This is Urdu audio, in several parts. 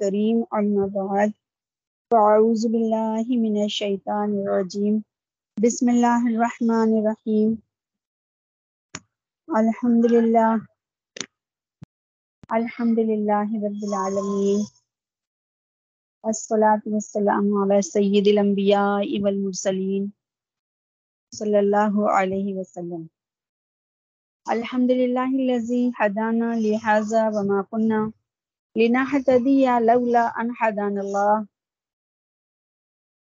الكريم، أما بعد، فأعوذ بالله من الشيطان الرجيم. بسم الله الرحمن الرحيم. الحمد لله. الحمد لله رب العالمين. الصلاة والسلام على سيد الأنبياء والمرسلين صلى الله عليه وسلم. الحمد لله الذي هدانا لهذا وما كنا لنهتدي لولا أن هدانا الله۔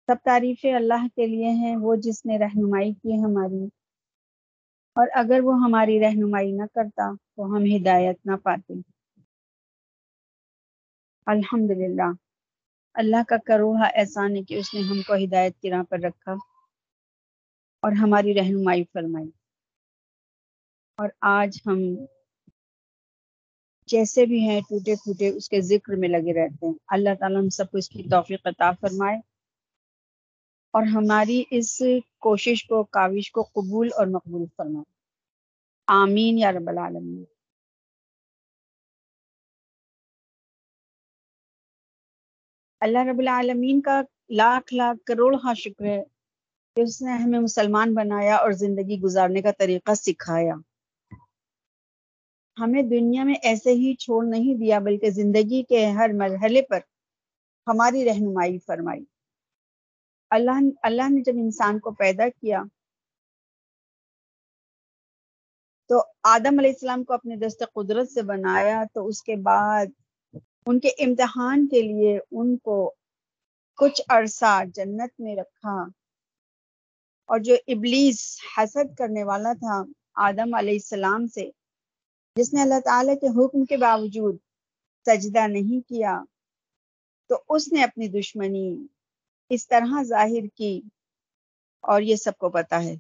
سب تعریفیں اللہ کے لیے ہیں، وہ جس نے رہنمائی کی ہماری۔ اور اگر وہ ہماری رہنمائی نہ کرتا تو ہم ہدایت نہ پاتے۔ الحمد للہ اللہ کا کروڑا احسان ہے کہ اس نے ہم کو ہدایت کی راہ پر رکھا اور ہماری رہنمائی فرمائی۔ اور آج ہم جیسے بھی ہیں ٹوٹے پھوٹے اس کے ذکر میں لگے رہتے ہیں۔ اللہ تعالیٰ ہم سب کو اس کی توفیق عطا فرمائے۔ اور ہماری اس کوشش کو، کاوش کو قبول اور مقبول فرمائے۔ آمین یا رب العالمین۔ اللہ رب العالمین کا لاکھ لاکھ کروڑ ہاں شکر ہے کہ اس نے ہمیں مسلمان بنایا اور زندگی گزارنے کا طریقہ سکھایا۔ ہمیں دنیا میں ایسے ہی چھوڑ نہیں دیا، بلکہ زندگی کے ہر مرحلے پر ہماری رہنمائی فرمائی۔ اللہ اللہ نے جب انسان کو پیدا کیا، تو آدم علیہ السلام کو اپنے دست قدرت سے بنایا، تو اس کے بعد ان کے امتحان کے لیے ان کو کچھ عرصہ جنت میں رکھا۔ اور جو ابلیس حسد کرنے والا تھا آدم علیہ السلام سے جس نے اللہ تعالیٰ کے حکم کے باوجود سجدہ نہیں کیا، تو اس نے اپنی دشمنی اس طرح ظاہر کی اور یہ سب کو پتا ہے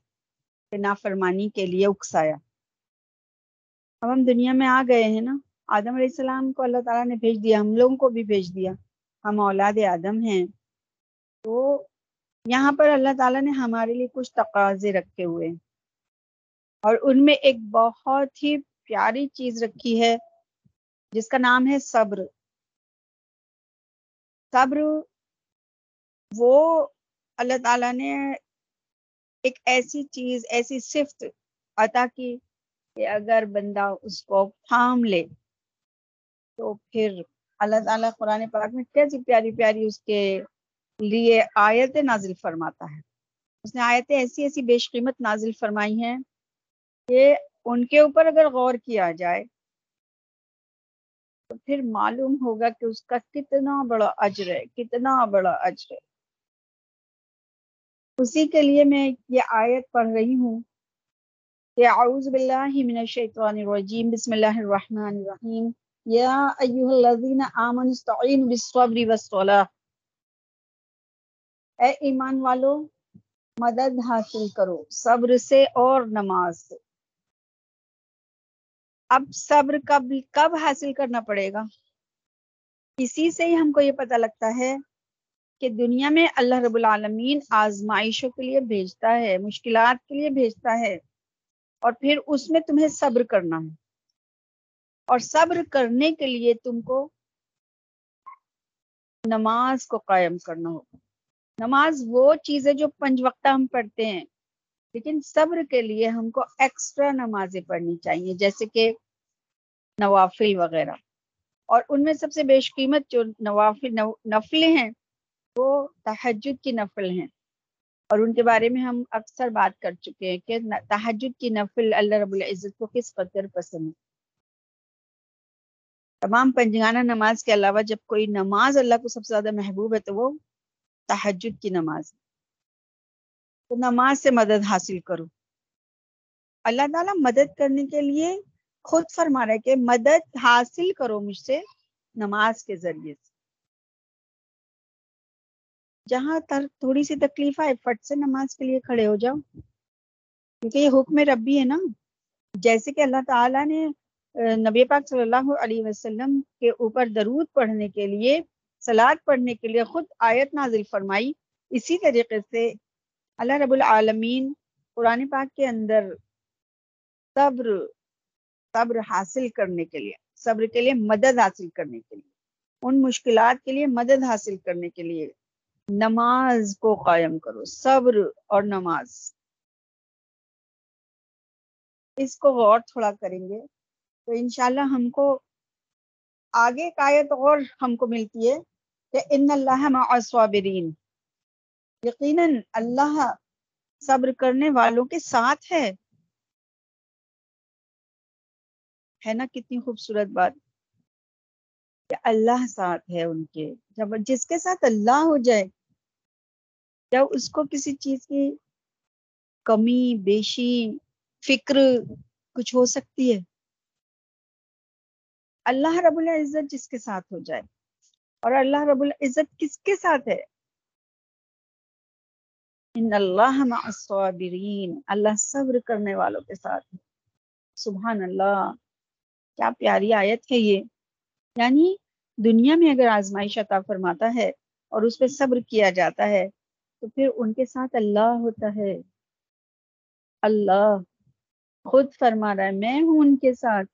کہ نافرمانی کے لیے اکسایا۔ اب ہم دنیا میں آ گئے ہیں نا، آدم علیہ السلام کو اللہ تعالیٰ نے بھیج دیا، ہم لوگوں کو بھی بھیج دیا، ہم اولاد آدم ہیں۔ تو یہاں پر اللہ تعالیٰ نے ہمارے لیے کچھ تقاضے رکھے ہوئے۔ اور ان میں ایک بہت ہی پیاری چیز رکھی ہے، جس کا نام ہے صبر۔ صبر وہ اللہ تعالیٰ نے ایک ایسی چیز، ایسی صفت عطا کی کہ اگر بندہ اس کو تھام لے، تو پھر اللہ تعالیٰ قرآن پاک میں کیسی پیاری پیاری اس کے لیے آیت نازل فرماتا ہے۔ اس نے آیتیں ایسی ایسی بیش قیمت نازل فرمائی ہیں کہ ان کے اوپر اگر غور کیا جائے، تو پھر معلوم ہوگا کہ اس کا کتنا بڑا اجر ہے، کتنا بڑا اجر ہے۔ اسی کے لیے میں یہ آیت پڑھ رہی ہوں کہ اعوذ باللہ من الشیطان الرجیم، بسم اللہ الرحمن الرحیم۔ یا ایوہ الذین آمنوا استعینوا بالصبر والصلاة۔ اے ایمان والو، مدد حاصل کرو، صبر سے اور نماز سے۔ اب صبر کب کب حاصل کرنا پڑے گا؟ اسی سے ہی ہم کو یہ پتہ لگتا ہے کہ دنیا میں اللہ رب العالمین آزمائشوں کے لیے بھیجتا ہے، مشکلات کے لیے بھیجتا ہے اور پھر اس میں تمہیں صبر کرنا ہے۔ اور صبر کرنے کے لیے تم کو نماز کو قائم کرنا ہوگا۔ نماز وہ چیز ہے جو پنج وقتہ ہم پڑھتے ہیں۔ لیکن صبر کے لیے ہم کو ایکسٹرا نمازیں پڑھنی چاہیے، جیسے کہ نوافل وغیرہ۔ اور ان میں سب سے بیش قیمت جو نوافل نفلیں ہیں، وہ تحجد کی نفل ہیں۔ اور ان کے بارے میں ہم اکثر بات کر چکے ہیں کہ تحجد کی نفل اللہ رب العزت کو کس قدر پسند ہے۔ تمام پنجگانہ نماز کے علاوہ جب کوئی نماز اللہ کو سب سے زیادہ محبوب ہے تو وہ تحجد کی نماز ہے۔ تو نماز سے مدد حاصل کرو۔ اللہ تعالیٰ مدد کرنے کے لیے خود فرما رہے کہ مدد حاصل کرو مجھ سے نماز کے ذریعے سے۔ جہاں تر تھوڑی سی تکلیف آئے، فٹ سے نماز کے لیے کھڑے ہو جاؤ۔ کیونکہ یہ حکم ربی ہے نا۔ جیسے کہ اللہ تعالیٰ نے نبی پاک صلی اللہ علیہ وسلم کے اوپر درود پڑھنے کے لیے سلاد پڑھنے کے لیے خود آیت نازل فرمائی۔ اسی طریقے سے اللہ رب العالمین قرآن پاک کے اندر صبر صبر حاصل کرنے کے لیے، صبر کے لیے مدد حاصل کرنے کے لیے، ان مشکلات کے لیے مدد حاصل کرنے کے لیے نماز کو قائم کرو، صبر اور نماز۔ اس کو غور تھوڑا کریں گے تو انشاءاللہ ہم کو آگے کا آیت اور ہم کو ملتی ہے کہ ان اللہ مع الصابرین۔ یقیناً اللہ صبر کرنے والوں کے ساتھ ہے۔ ہے نا کتنی خوبصورت بات۔ کہ اللہ ساتھ ہے ان کے۔ جب جس کے ساتھ اللہ ہو جائے جب اس کو کسی چیز کی کمی، بیشی، فکر کچھ ہو سکتی ہے۔ اللہ رب العزت جس کے ساتھ ہو جائے۔ اور اللہ رب العزت کس کے ساتھ ہے؟ ان اللہ مع الصابرین اللہ صبر کرنے والوں کے ساتھ ہے۔ سبحان اللہ۔ کیا پیاری آیت ہے یہ۔ یعنی دنیا میں اگر آزمائش عطا فرماتا ہے اور اس پہ صبر کیا جاتا ہے، تو پھر ان کے ساتھ اللہ ہوتا ہے۔ اللہ خود فرما رہا ہے، میں ہوں ان کے ساتھ۔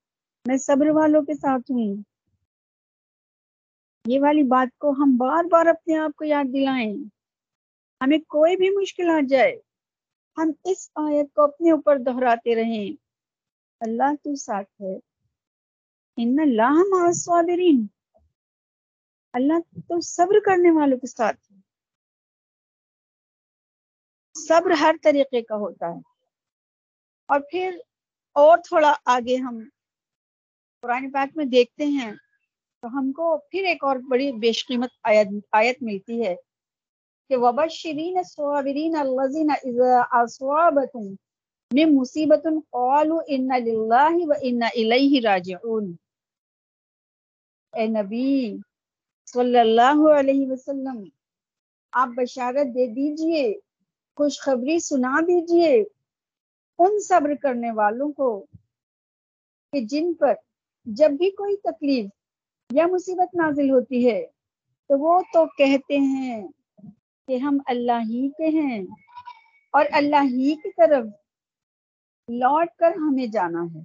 میں صبر والوں کے ساتھ ہوں۔ یہ والی بات کو ہم بار بار اپنے آپ کو یاد دلائیں۔ ہمیں کوئی بھی مشکل آ جائے۔ ہم اس آیت کو اپنے اوپر دہراتے رہیں۔ اللہ تو ساتھ ہے۔ ان اللہ الصابرین۔ اللہ تو صبر کرنے والوں کے ساتھ ہے۔ صبر ہر طریقے کا ہوتا ہے۔ اور پھر اور تھوڑا آگے ہم قرآن پاک میں دیکھتے ہیں تو ہم کو پھر ایک اور بڑی بیش قیمت آیت, آیت ملتی ہے۔ کہ وبشرین الصابرین الذین اذا اصابتهم من مصیبت قالوا ان للہ و ان الیہ راجعون۔ اے نبی صلی اللہ علیہ وسلم، آپ بشارت دے دیجیے، خوشخبری سنا دیجیے ان صبر کرنے والوں کو کہ جن پر جب بھی کوئی تکلیف یا مصیبت نازل ہوتی ہے تو وہ تو کہتے ہیں کہ ہم اللہ ہی کے ہیں اور اللہ ہی کی طرف لوٹ کر ہمیں جانا ہے۔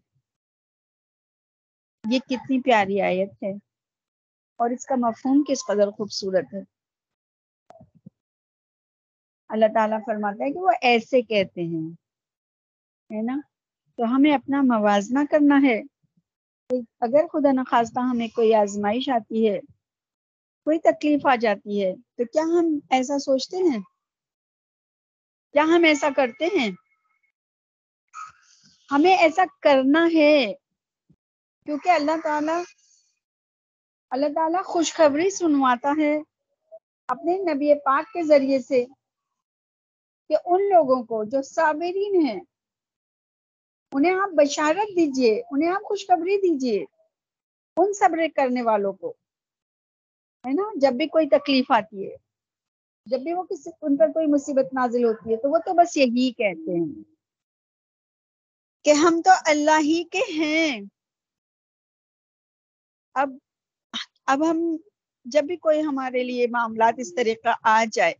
یہ کتنی پیاری آیت ہے اور اس کا مفہوم کس قدر خوبصورت ہے۔ اللہ تعالیٰ فرماتا ہے کہ وہ ایسے کہتے ہیں، ہے نا؟ تو ہمیں اپنا موازنہ کرنا ہے۔ اگر خدا نخواستہ ہمیں کوئی آزمائش آتی ہے کوئی تکلیف آ جاتی ہے، تو کیا ہم ایسا سوچتے ہیں؟ کیا ہم ایسا کرتے ہیں؟ ہمیں ایسا کرنا ہے۔ کیونکہ اللہ تعالی، اللہ تعالیٰ خوشخبری سنواتا ہے اپنے نبی پاک کے ذریعے سے کہ ان لوگوں کو جو صابرین ہیں، انہیں آپ بشارت دیجیے، انہیں آپ خوشخبری دیجیے، ان صبر کرنے والوں کو۔ ہے نا؟ جب بھی کوئی تکلیف آتی ہے، جب بھی وہ کسی، ان پر کوئی مصیبت نازل ہوتی ہے، تو وہ تو بس یہی کہتے ہیں۔ کہ ہم تو اللہ ہی کے ہیں۔ اب اب ہم جب بھی کوئی ہمارے لیے معاملات اس طریقہ آ جائے،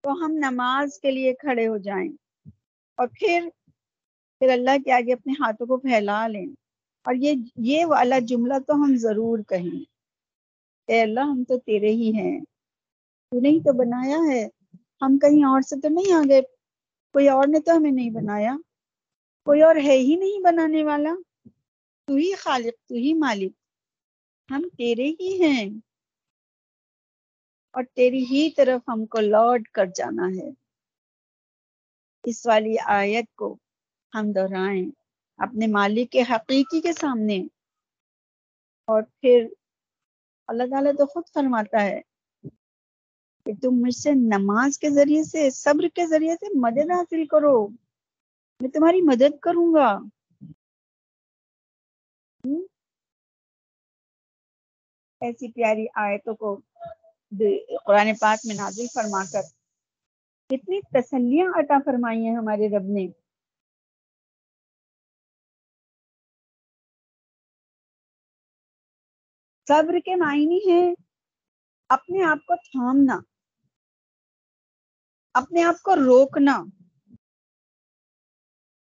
تو ہم نماز کے لیے کھڑے ہو جائیں۔ اور پھر پھر اللہ کے آگے اپنے ہاتھوں کو پھیلا لیں۔ اور یہ یہ والا جملہ تو ہم ضرور کہیں۔ اے اللہ ہم تو تیرے ہی ہیں۔ تو نے ہی تو بنایا ہے۔ ہم کہیں اور سے تو نہیں آ گئے کوئی اور نے تو ہمیں نہیں بنایا۔ کوئی اور ہے ہی نہیں بنانے والا۔ تو ہی خالق، تو ہی مالک۔ ہم تیرے ہی ہیں۔ اور تیری ہی طرف ہم کو لوٹ کر جانا ہے۔ اس والی آیت کو ہم دہرائیں اپنے مالک کے حقیقی کے سامنے۔ اور پھر اللہ تعالیٰ تو خود فرماتا ہے کہ تم مجھ سے نماز کے ذریعے سے، صبر کے ذریعے سے مدد حاصل کرو۔ میں تمہاری مدد کروں گا۔ ایسی پیاری آیتوں کو قرآن پاک میں نازل فرما کر کتنی تسلیاں عطا فرمائی ہیں ہمارے رب نے۔ صبر کے معنی ہے اپنے آپ کو تھامنا، اپنے آپ کو روکنا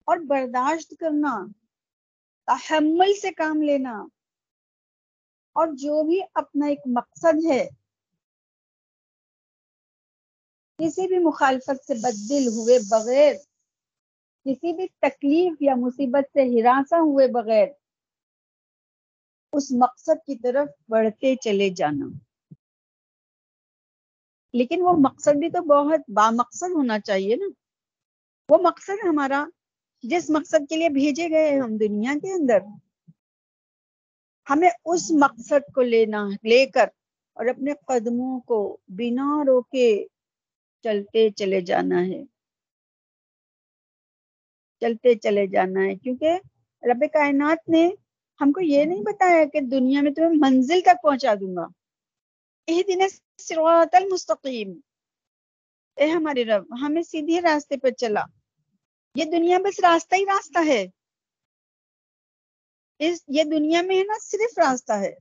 اور برداشت کرنا، تحمل سے کام لینا اور جو بھی اپنا ایک مقصد ہے، کسی بھی مخالفت سے بددل ہوئے بغیر، کسی بھی تکلیف یا مصیبت سے ہراساں ہوئے بغیر اس مقصد کی طرف بڑھتے چلے جانا۔ لیکن وہ مقصد بھی تو بہت بامقصد ہونا چاہیے نا۔ وہ مقصد ہمارا، جس مقصد کے لیے بھیجے گئے ہم دنیا کے اندر، ہمیں اس مقصد کو لینا، لے کر اور اپنے قدموں کو بنا روکے چلتے چلے جانا ہے۔ چلتے چلے جانا ہے۔ کیونکہ رب کائنات نے ہم کو یہ نہیں بتایا کہ دنیا میں تمہیں منزل تک پہنچا دوں گا۔ دن سروت المستقیم۔ اے ہمارے رب، ہمیں سیدھے راستے پر چلا۔ یہ دنیا بس راستہ ہی راستہ ہے۔ اس، یہ دنیا میں ہے نا صرف راستہ ہے۔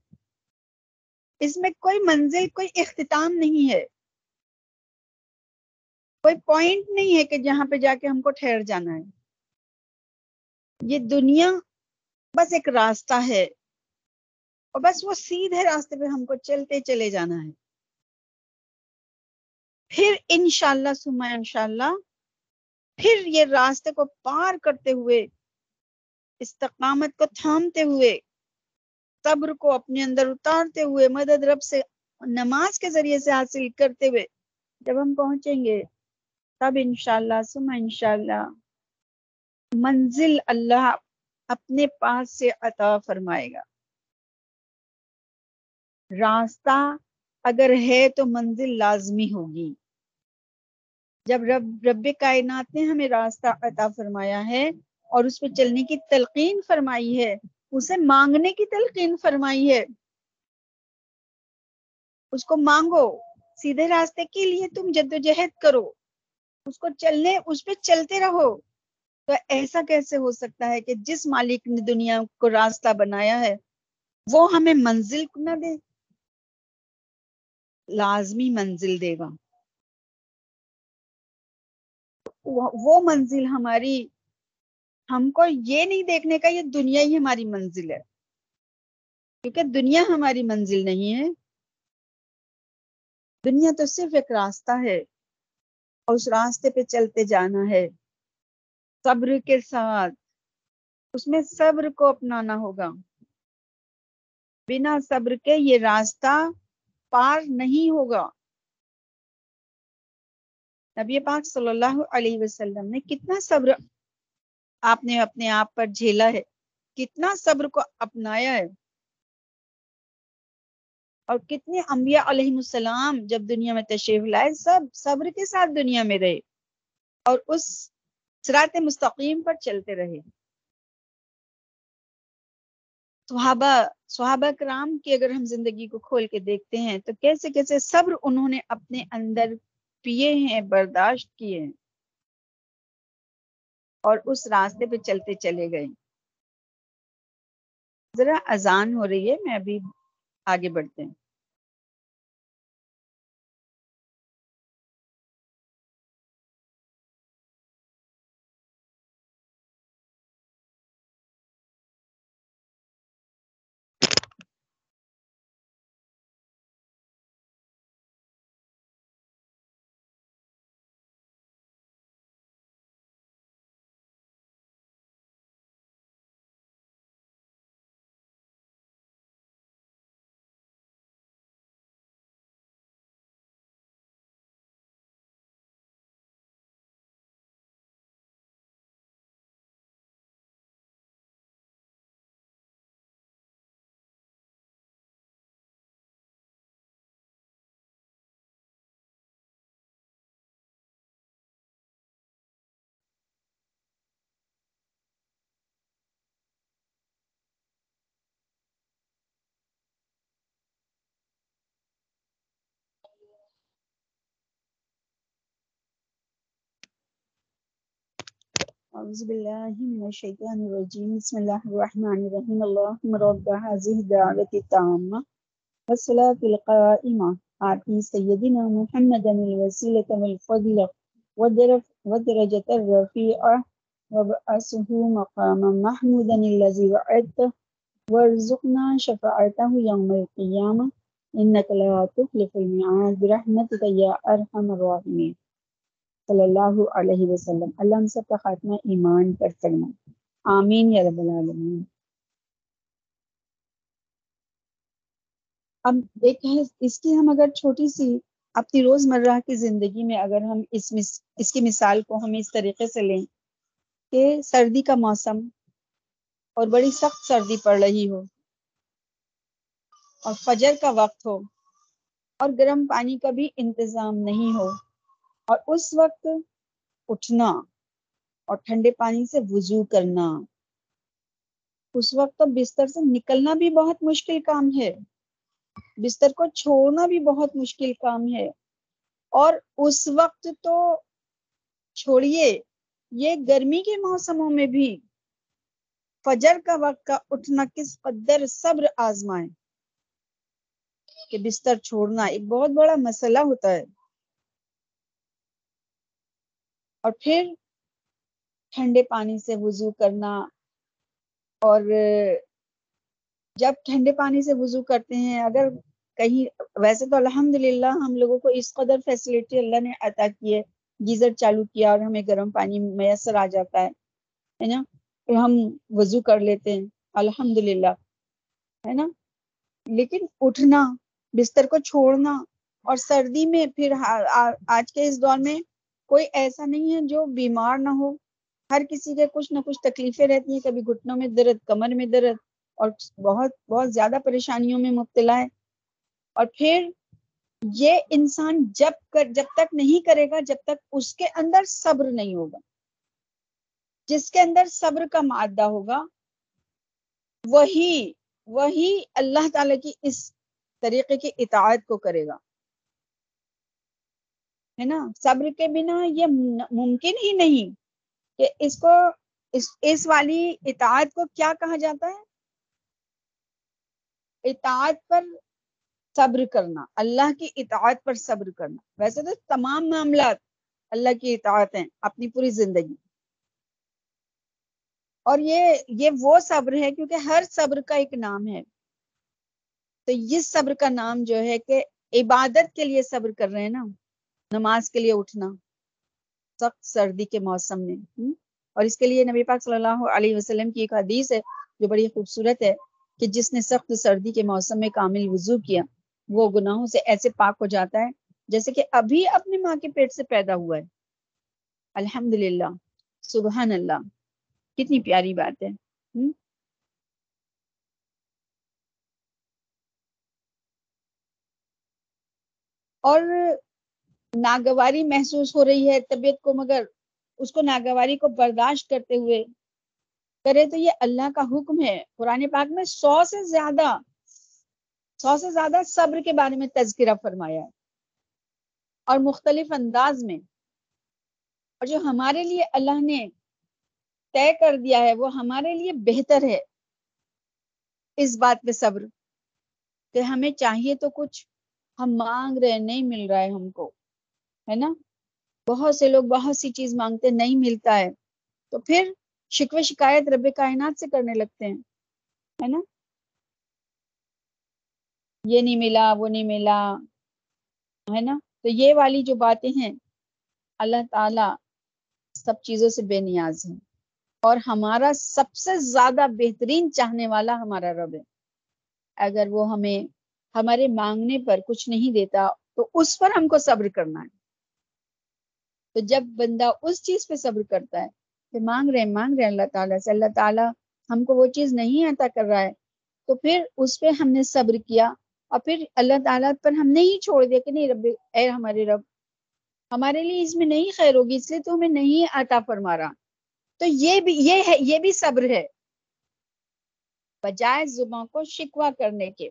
اس میں کوئی منزل، کوئی اختتام نہیں ہے۔ کوئی پوائنٹ نہیں ہے کہ جہاں پہ جا کے ہم کو ٹھہر جانا ہے۔ یہ دنیا بس ایک راستہ ہے۔ اور بس وہ سیدھے راستے پہ ہم کو چلتے چلے جانا ہے۔ پھر انشاءاللہ سما انشاءاللہ، پھر یہ راستے کو پار کرتے ہوئے، استقامت کو تھامتے ہوئے، صبر کو اپنے اندر اتارتے ہوئے، مدد رب سے، نماز کے ذریعے سے حاصل کرتے ہوئے جب ہم پہنچیں گے، تب انشاءاللہ سما انشاءاللہ، منزل اللہ اپنے پاس سے عطا فرمائے گا۔ راستہ اگر ہے تو منزل لازمی ہوگی۔ جب رب رب کائنات نے ہمیں راستہ عطا فرمایا ہے اور اس پہ چلنے کی تلقین فرمائی ہے، اسے مانگنے کی تلقین فرمائی ہے۔ اس کو مانگو، سیدھے راستے کے لیے تم جدوجہد کرو۔ اس کو چلنے، اس پہ چلتے رہو۔ تو ایسا کیسے ہو سکتا ہے کہ جس مالک نے دنیا کو راستہ بنایا ہے، وہ ہمیں منزل نہ دے؟ لازمی منزل دے گا۔ وہ منزل ہماری، ہم کو یہ نہیں دیکھنے کا، یہ دنیا ہی ہماری منزل ہے۔ کیونکہ دنیا ہماری منزل نہیں ہے۔ دنیا تو صرف ایک راستہ ہے اور اس راستے پہ چلتے جانا ہے۔ صبر کے ساتھ۔ اس میں صبر کو اپنانا ہوگا۔ بنا صبر کے یہ راستہ پار نہیں ہوگا۔ نبی پاک صلی اللہ علیہ وسلم نے کتنا صبر آپ نے اپنے آپ پر جھیلا ہے، کتنا صبر کو اپنایا ہے۔ اور کتنے انبیاء علیہ السلام جب دنیا میں تشریف لائے، سب صبر کے ساتھ دنیا میں رہے۔ اور اس سرات مستقیم پر چلتے رہے۔ صحابہ صحابہ کرام کی اگر ہم زندگی کو کھول کے دیکھتے ہیں تو کیسے کیسے صبر انہوں نے اپنے اندر پیے ہیں، برداشت کیے ہیں۔ اور اس راستے پہ چلتے چلے گئے۔ ذرا اذان ہو رہی ہے، میں ابھی آگے بڑھتے ہیں۔ أعوذ بالله من الشيطان الرجيم. بسم الله الرحمن الرحيم. اللهم رب هذه الدعوة التامة والصلاة القائمة. آتي سيدنا محمدا الوسيلة والفضل والدرجة الرفيعة. وبأسه مقاما محمودا الذي وعدته ورزقنا شفاعته يوم القيامة. إنك لا تخلف الميعاد. برحمتك يا أرحم الراحمين. صلی اللہ علیہ وسلم، اللہ ہم سب کا خاتمہ ایمان پر فرمائے آمین یا رب العالمین۔ اب ایک ہے اس کی ہم اگر چھوٹی سی اپنی روز مرہ کی زندگی میں اگر ہم اس اس کی مثال کو ہم اس طریقے سے لیں کہ سردی کا موسم اور بڑی سخت سردی پڑ رہی ہو اور فجر کا وقت ہو اور گرم پانی کا بھی انتظام نہیں ہو۔ اور اس وقت اٹھنا اور ٹھنڈے پانی سے وضو کرنا۔ اس وقت تو بستر سے نکلنا بھی بہت مشکل کام ہے۔ بستر کو چھوڑنا بھی بہت مشکل کام ہے۔ اور اس وقت تو چھوڑیے، یہ گرمی کے موسموں میں بھی۔ فجر کا وقت کا اٹھنا کس قدر صبر آزمائے کہ بستر چھوڑنا ایک بہت بڑا مسئلہ ہوتا ہے۔ اور پھر ٹھنڈے پانی سے وضو کرنا اور جب ٹھنڈے پانی سے وضو کرتے ہیں، اگر کہیں، ویسے تو الحمد للہ ہم لوگوں کو اس قدر فیسلٹی اللہ نے عطا کی ہے، گیزر چالو کیا اور ہمیں گرم پانی میسر آ جاتا ہے نا؟ ہم وضو کر لیتے ہیں الحمد للہ ہے نا؟ لیکن اٹھنا، بستر کو چھوڑنا اور سردی میں پھر آج کے اس دور میں کوئی ایسا نہیں ہے جو بیمار نہ ہو۔ ہر کسی کے کچھ نہ کچھ تکلیفیں رہتی ہیں، کبھی گھٹنوں میں درد، کمر میں درد، اور بہت بہت زیادہ پریشانیوں میں مبتلا ہے۔ اور پھر یہ انسان جب کر، جب تک نہیں کرے گا، جب تک اس کے اندر صبر نہیں ہوگا۔ جس کے اندر صبر کا مادہ ہوگا، وہی وہی اللہ تعالی کی اس طریقے کی اطاعت کو کرے گا۔ ہے نا؟ صبر کے بنا یہ ممکن ہی نہیں کہ اس کو اس, اس والی اطاعت کو کیا کہا جاتا ہے؟ اطاعت پر صبر کرنا اللہ کی اطاعت پر صبر کرنا۔ ویسے تو تمام معاملات اللہ کی اطاعت ہیں اپنی پوری زندگی۔ اور یہ یہ وہ صبر ہے کیونکہ ہر صبر کا ایک نام ہے۔ تو اس صبر کا نام جو ہے کہ عبادت کے لیے صبر کر رہے ہیں نا۔ نماز کے لیے اٹھنا، سخت سردی کے موسم میں اور اس کے لیے نبی پاک صلی اللہ علیہ وسلم کی ایک حدیث ہے جو بڑی خوبصورت ہے کہ جس نے سخت سردی کے موسم میں کامل وضو کیا، وہ گناہوں سے ایسے پاک ہو جاتا ہے جیسے کہ ابھی اپنی ماں کے پیٹ سے پیدا ہوا ہے۔ الحمد سبحان اللہ، کتنی پیاری بات ہے اور ناگواری محسوس ہو رہی ہے، طبیعت کو، مگر اس کو ناگواری کو برداشت کرتے ہوئے کرے تو یہ اللہ کا حکم ہے۔ قرآن پاک میں سو سے زیادہ، سو سے زیادہ صبر کے بارے میں تذکرہ فرمایا ہے۔ اور مختلف انداز میں، اور جو ہمارے لیے اللہ نے طے کر دیا ہے، وہ ہمارے لیے بہتر ہے۔ اس بات پہ صبر، کہ ہمیں چاہیے تو کچھ ہم مانگ رہے نہیں مل رہا ہے ہم کو۔ ہے نا؟ بہت سے لوگ بہت سی چیز مانگتے، نہیں ملتا ہے۔ تو پھر شکو شکایت رب کائنات سے کرنے لگتے ہیں، ہے نا؟ یہ نہیں ملا، وہ نہیں ملا، ہے نا؟ تو یہ والی جو باتیں ہیں، اللہ تعالی سب چیزوں سے بے نیاز ہے اور ہمارا سب سے زیادہ بہترین چاہنے والا ہمارا رب ہے۔ اگر وہ ہمیں، ہمارے مانگنے پر کچھ نہیں دیتا، تو اس پر ہم کو صبر کرنا ہے۔ تو جب بندہ اس چیز پہ صبر کرتا ہے کہ مانگ رہے ہیں، مانگ رہے ہیں اللہ تعالیٰ سے، اللہ تعالیٰ ہم کو وہ چیز نہیں عطا کر رہا ہے، تو پھر اس پہ ہم نے صبر کیا اور پھر اللہ تعالیٰ پر ہم نے ہی چھوڑ دیا کہ نہیں رب، اے ہمارے رب، ہمارے لیے اس میں نہیں خیر ہوگی، اس لیے تو ہمیں نہیں عطا فرما رہا۔ تو یہ بھی، یہ ہے، یہ بھی صبر ہے۔ بجائے زباں کو شکوا کرنے کے،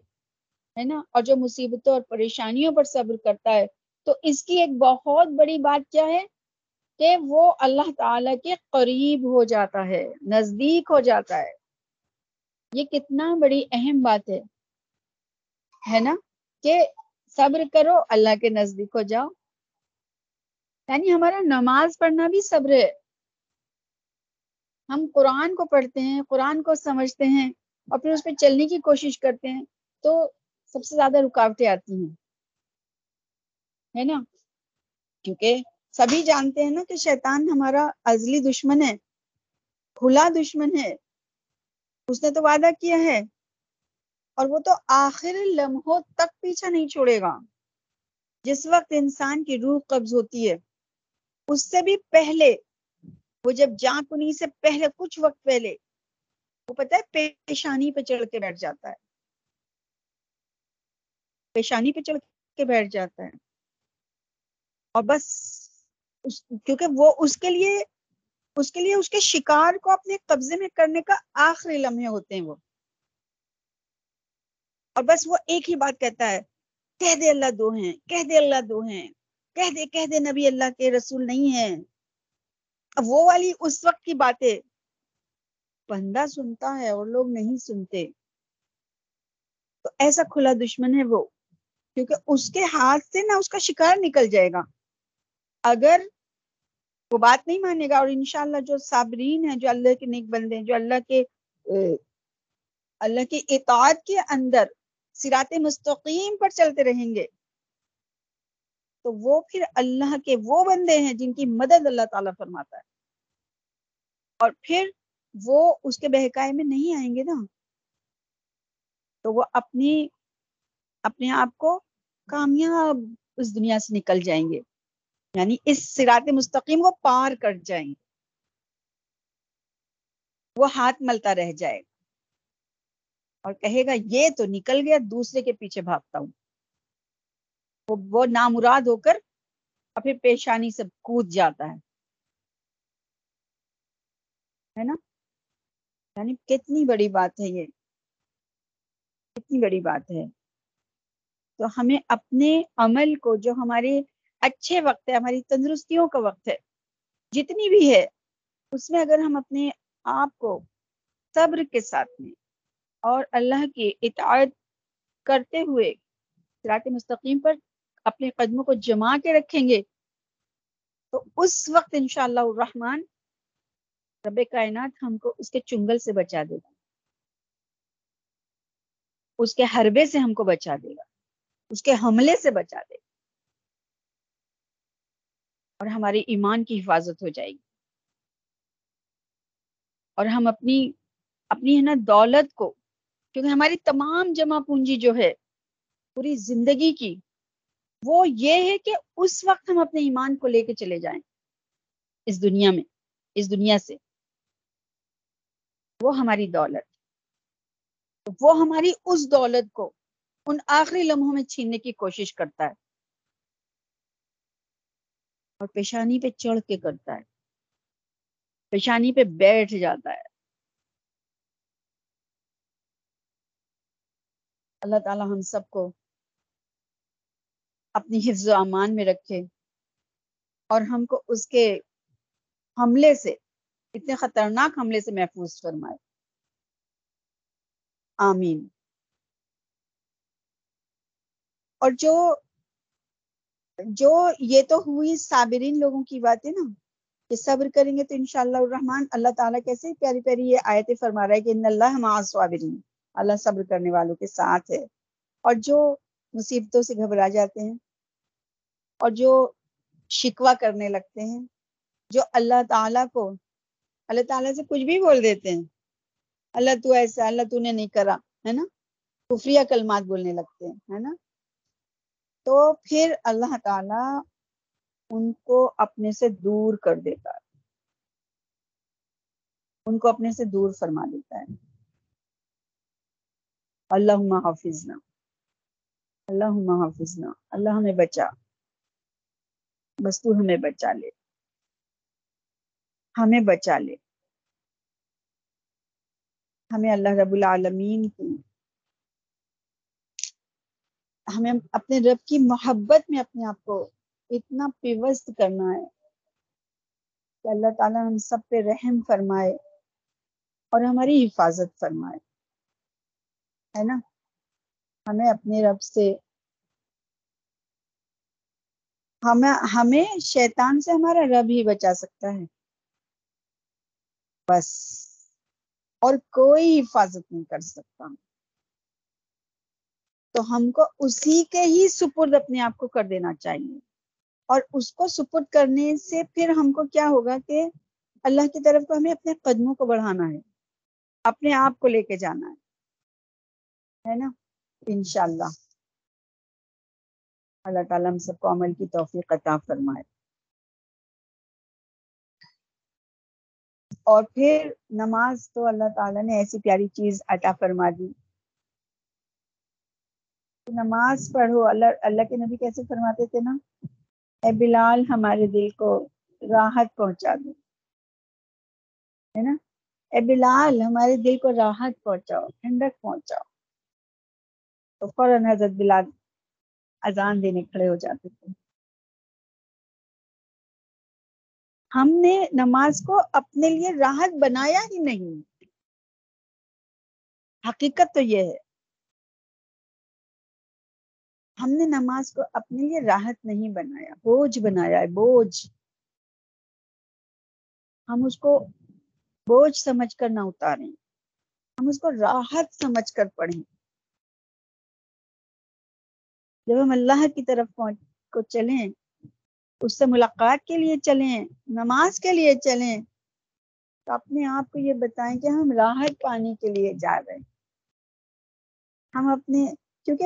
ہے نا؟ اور جو مصیبتوں اور پریشانیوں پر صبر کرتا ہے تو اس کی ایک بہت بڑی بات کیا ہے کہ وہ اللہ تعالی کے قریب ہو جاتا ہے، نزدیک ہو جاتا ہے۔ یہ کتنا بڑی اہم بات ہے ہے نا؟ کہ صبر کرو، اللہ کے نزدیک ہو جاؤ۔ یعنی ہمارا نماز پڑھنا بھی صبر ہے۔ ہم قرآن کو پڑھتے ہیں، قرآن کو سمجھتے ہیں، اور پھر اس پہ چلنے کی کوشش کرتے ہیں تو سب سے زیادہ رکاوٹیں آتی ہیں۔ ہے نا؟ کیونکہ سبھی جانتے ہیں نا کہ شیطان ہمارا ازلی دشمن ہے، کھلا دشمن ہے۔ اس نے تو وعدہ کیا ہے۔ اور وہ تو آخر لمحوں تک پیچھا نہیں چھوڑے گا۔ جس وقت انسان کی روح قبض ہوتی ہے، اس سے بھی پہلے، وہ جب جان کنی سے پہلے، کچھ وقت پہلے، وہ پتہ ہے پیشانی پہ چڑھ کے بیٹھ جاتا ہے۔ پیشانی پہ چڑھ کے بیٹھ جاتا ہے۔ اور بس اس، کیونکہ وہ اس کے لیے، اس کے لیے اس کے شکار کو اپنے قبضے میں کرنے کا آخری لمحے ہوتے ہیں وہ۔ اور بس وہ ایک ہی بات کہتا ہے، کہہ دے اللہ دو ہیں، کہہ دے اللہ دو ہیں، کہہ دے کہہ دے نبی اللہ کے رسول نہیں ہیں۔ اب وہ والی اس وقت کی باتیں بندہ سنتا ہے اور لوگ نہیں سنتے۔ تو ایسا کھلا دشمن ہے وہ، کیونکہ اس کے ہاتھ سے نہ اس کا شکار نکل جائے گا۔ اگر وہ بات نہیں مانے گا اور انشاءاللہ جو صابرین ہیں، جو اللہ کے نیک بندے ہیں، جو اللہ کے اللہ کی اطاعت کے اندر سرات مستقیم پر چلتے رہیں گے، تو وہ پھر اللہ کے وہ بندے ہیں جن کی مدد اللہ تعالیٰ فرماتا ہے۔ اور پھر وہ اس کے بہکائے میں نہیں آئیں گے نا۔ تو وہ اپنی، اپنے آپ کو کامیاب اس دنیا سے نکل جائیں گے۔ یعنی اس سرات مستقیم کو پار کر جائیں۔ وہ ہاتھ ملتا رہ جائے۔ گا اور کہے گا، یہ تو نکل گیا، دوسرے کے پیچھے بھاگتا ہوں۔ وہ نامراد ہو کر پھر پیشانی سے کود جاتا ہے۔ ہے نا؟ یعنی کتنی بڑی بات ہے یہ۔ کتنی بڑی بات ہے۔ تو ہمیں اپنے عمل کو، جو ہمارے اچھے وقت ہے، ہماری تندرستیوں کا وقت ہے۔ جتنی بھی ہے، اس میں اگر ہم اپنے آپ کو صبر کے ساتھ میں اور اللہ کی اطاعت کرتے ہوئے سرات مستقیم پر اپنے قدموں کو جما کے رکھیں گے، تو اس وقت انشاءاللہ الرحمن رب کائنات ہم کو اس کے چنگل سے بچا دے گا۔ اس کے حربے سے ہم کو بچا دے گا۔ اس کے حملے سے بچا دے گا۔ اور ہمارے ایمان کی حفاظت ہو جائے گی۔ اور ہم اپنی اپنی ہے نا دولت کو، کیونکہ ہماری تمام جمع پونجی جو ہے، پوری زندگی کی، وہ یہ ہے کہ اس وقت ہم اپنے ایمان کو لے کے چلے جائیں۔ اس دنیا میں، اس دنیا سے۔ وہ ہماری دولت۔ وہ ہماری اس دولت کو، ان آخری لمحوں میں چھیننے کی کوشش کرتا ہے۔ اور پیشانی پہ چڑھ کے کرتا ہے۔ پیشانی پہ بیٹھ جاتا ہے۔ اللہ تعالی ہم سب کو اپنی حفظ و امان میں رکھے اور ہم کو اس کے حملے سے، اتنے خطرناک حملے سے محفوظ فرمائے۔ آمین۔ اور جو جو یہ تو ہوئی صابرین لوگوں کی باتیں نا، کہ صبر کریں گے تو انشاءاللہ الرحمن اللہ تعالیٰ کیسے پیاری پیاری یہ آیتیں فرما رہا ہے کہ ان اللہ صابرین اللہ صبر کرنے والوں کے ساتھ ہے۔ اور جو مصیبتوں سے گھبرا جاتے ہیں، اور جو شکوا کرنے لگتے ہیں، جو اللہ تعالیٰ کو، اللہ تعالیٰ سے کچھ بھی بول دیتے ہیں، اللہ تو ایسا، اللہ تو نے نہیں کرا، ہے نا؟ کفریہ کلمات بولنے لگتے ہیں، ہے نا؟ تو پھر اللہ تعالیٰ ان کو اپنے سے دور کر دیتا ہے۔ ان کو اپنے سے دور فرما دیتا ہے۔ اللہ حافظنا۔ اللہ حافظنا۔ اللہ ہمیں بچا۔ بس تو ہمیں بچا لے۔ ہمیں بچا لے۔ ہمیں اللہ رب العالمین کی ہمیں اپنے رب کی محبت میں اپنے آپ کو اتنا پیوست کرنا ہے کہ اللہ تعالیٰ ہم سب پہ رحم فرمائے اور ہماری حفاظت فرمائے، ہے نا؟ ہمیں اپنے رب سے، ہمیں ہمیں شیطان سے ہمارا رب ہی بچا سکتا ہے، بس، اور کوئی حفاظت نہیں کر سکتا۔ تو ہم کو اسی کے ہی سپرد اپنے آپ کو کر دینا چاہیے۔ اور اس کو سپرد کرنے سے پھر ہم کو کیا ہوگا کہ اللہ کی طرف کو ہمیں اپنے قدموں کو بڑھانا ہے، اپنے آپ کو لے کے جانا ہے۔ ہے نا؟ انشاءاللہ۔ اللہ تعالیٰ ہم سب کو عمل کی توفیق عطا فرمائے۔ اور پھر نماز تو اللہ تعالیٰ نے ایسی پیاری چیز عطا فرما دی۔ نماز پڑھو، اللہ اللہ کے نبی کیسے فرماتے تھے نا؟ اے بلال، ہمارے دل کو راحت پہنچا دو۔ ہے نا؟ اے بلال، ہمارے دل کو راحت پہنچاؤ، ٹھنڈک پہنچاؤ۔ تو فوراً حضرت بلال اذان دینے کھڑے ہو جاتے تھے۔ ہم نے نماز کو اپنے لیے راحت بنایا ہی نہیں۔ حقیقت تو یہ ہے۔ ہم نے نماز کو اپنے لیے راحت نہیں بنایا، بوجھ بنایا ہے، بوجھ۔ ہم اس کو بوجھ سمجھ کر نہ اتاریں، ہم اس کو راحت سمجھ کر پڑھیں۔ جب ہم اللہ کی طرف کو چلیں، اس سے ملاقات کے لیے چلیں، نماز کے لیے چلیں، تو اپنے آپ کو یہ بتائیں کہ ہم راحت پانے کے لیے جا رہے ہیں۔ ہم اپنے، کیونکہ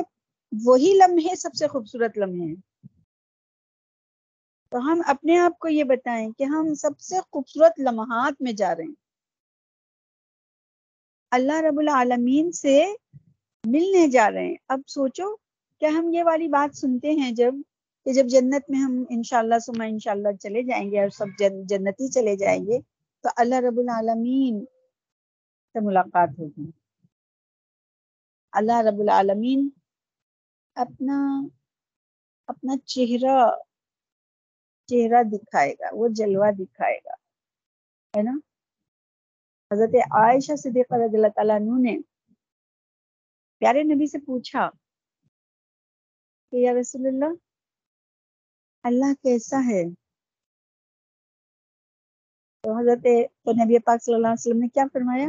وہی لمحے سب سے خوبصورت لمحے ہیں۔ تو ہم اپنے آپ کو یہ بتائیں کہ ہم سب سے خوبصورت لمحات میں جا رہے ہیں۔ اللہ رب العالمین سے ملنے جا رہے ہیں۔ اب سوچو، کیا ہم یہ والی بات سنتے ہیں جبکہ جب جنت میں ہم انشاءاللہ سما انشاءاللہ چلے جائیں گے اور سب جنتی چلے جائیں گے، تو اللہ رب العالمین سے ملاقات ہوگی۔ اللہ رب العالمین اپنا اپنا چہرہ چہرہ دکھائے گا، وہ جلوہ دکھائے گا، ہے نا؟ حضرت عائشہ صدیقہ رضی اللہ تعالیٰ عنہ نے پیارے نبی سے پوچھا کہ یا رسول اللہ اللہ کیسا ہے؟ تو حضرت، تو نبی پاک صلی اللہ علیہ وسلم نے کیا فرمایا؟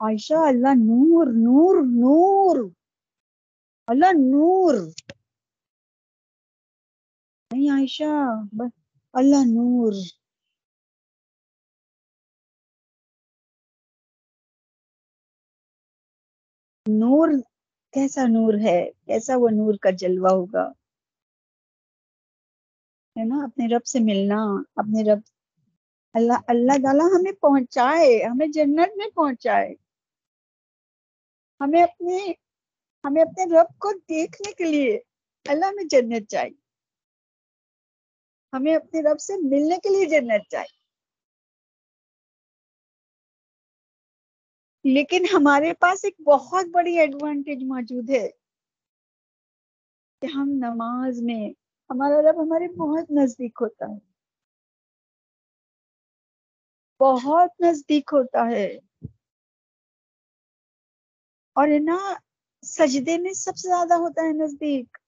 عائشہ، اللہ نور نور نور اللہ نور نہیں عائشہ اللہ نور نور کیسا نور ہے کیسا وہ نور کا جلوہ ہوگا ہے نا اپنے رب سے ملنا اپنے رب اللہ اللہ تعالیٰ ہمیں پہنچائے ہمیں جنت میں پہنچائے ہمیں اپنے ہمیں اپنے رب کو دیکھنے کے لیے اللہ میں جنت چاہیے۔ ہمیں اپنے رب سے ملنے کے لیے جنت چاہیے۔ لیکن ہمارے پاس ایک بہت بڑی ایڈوانٹیج موجود ہے کہ ہم نماز میں، ہمارا رب ہمارے بہت نزدیک ہوتا ہے۔ بہت نزدیک ہوتا ہے۔ اور نا سجدے میں سب سے زیادہ ہوتا ہے نزدیک۔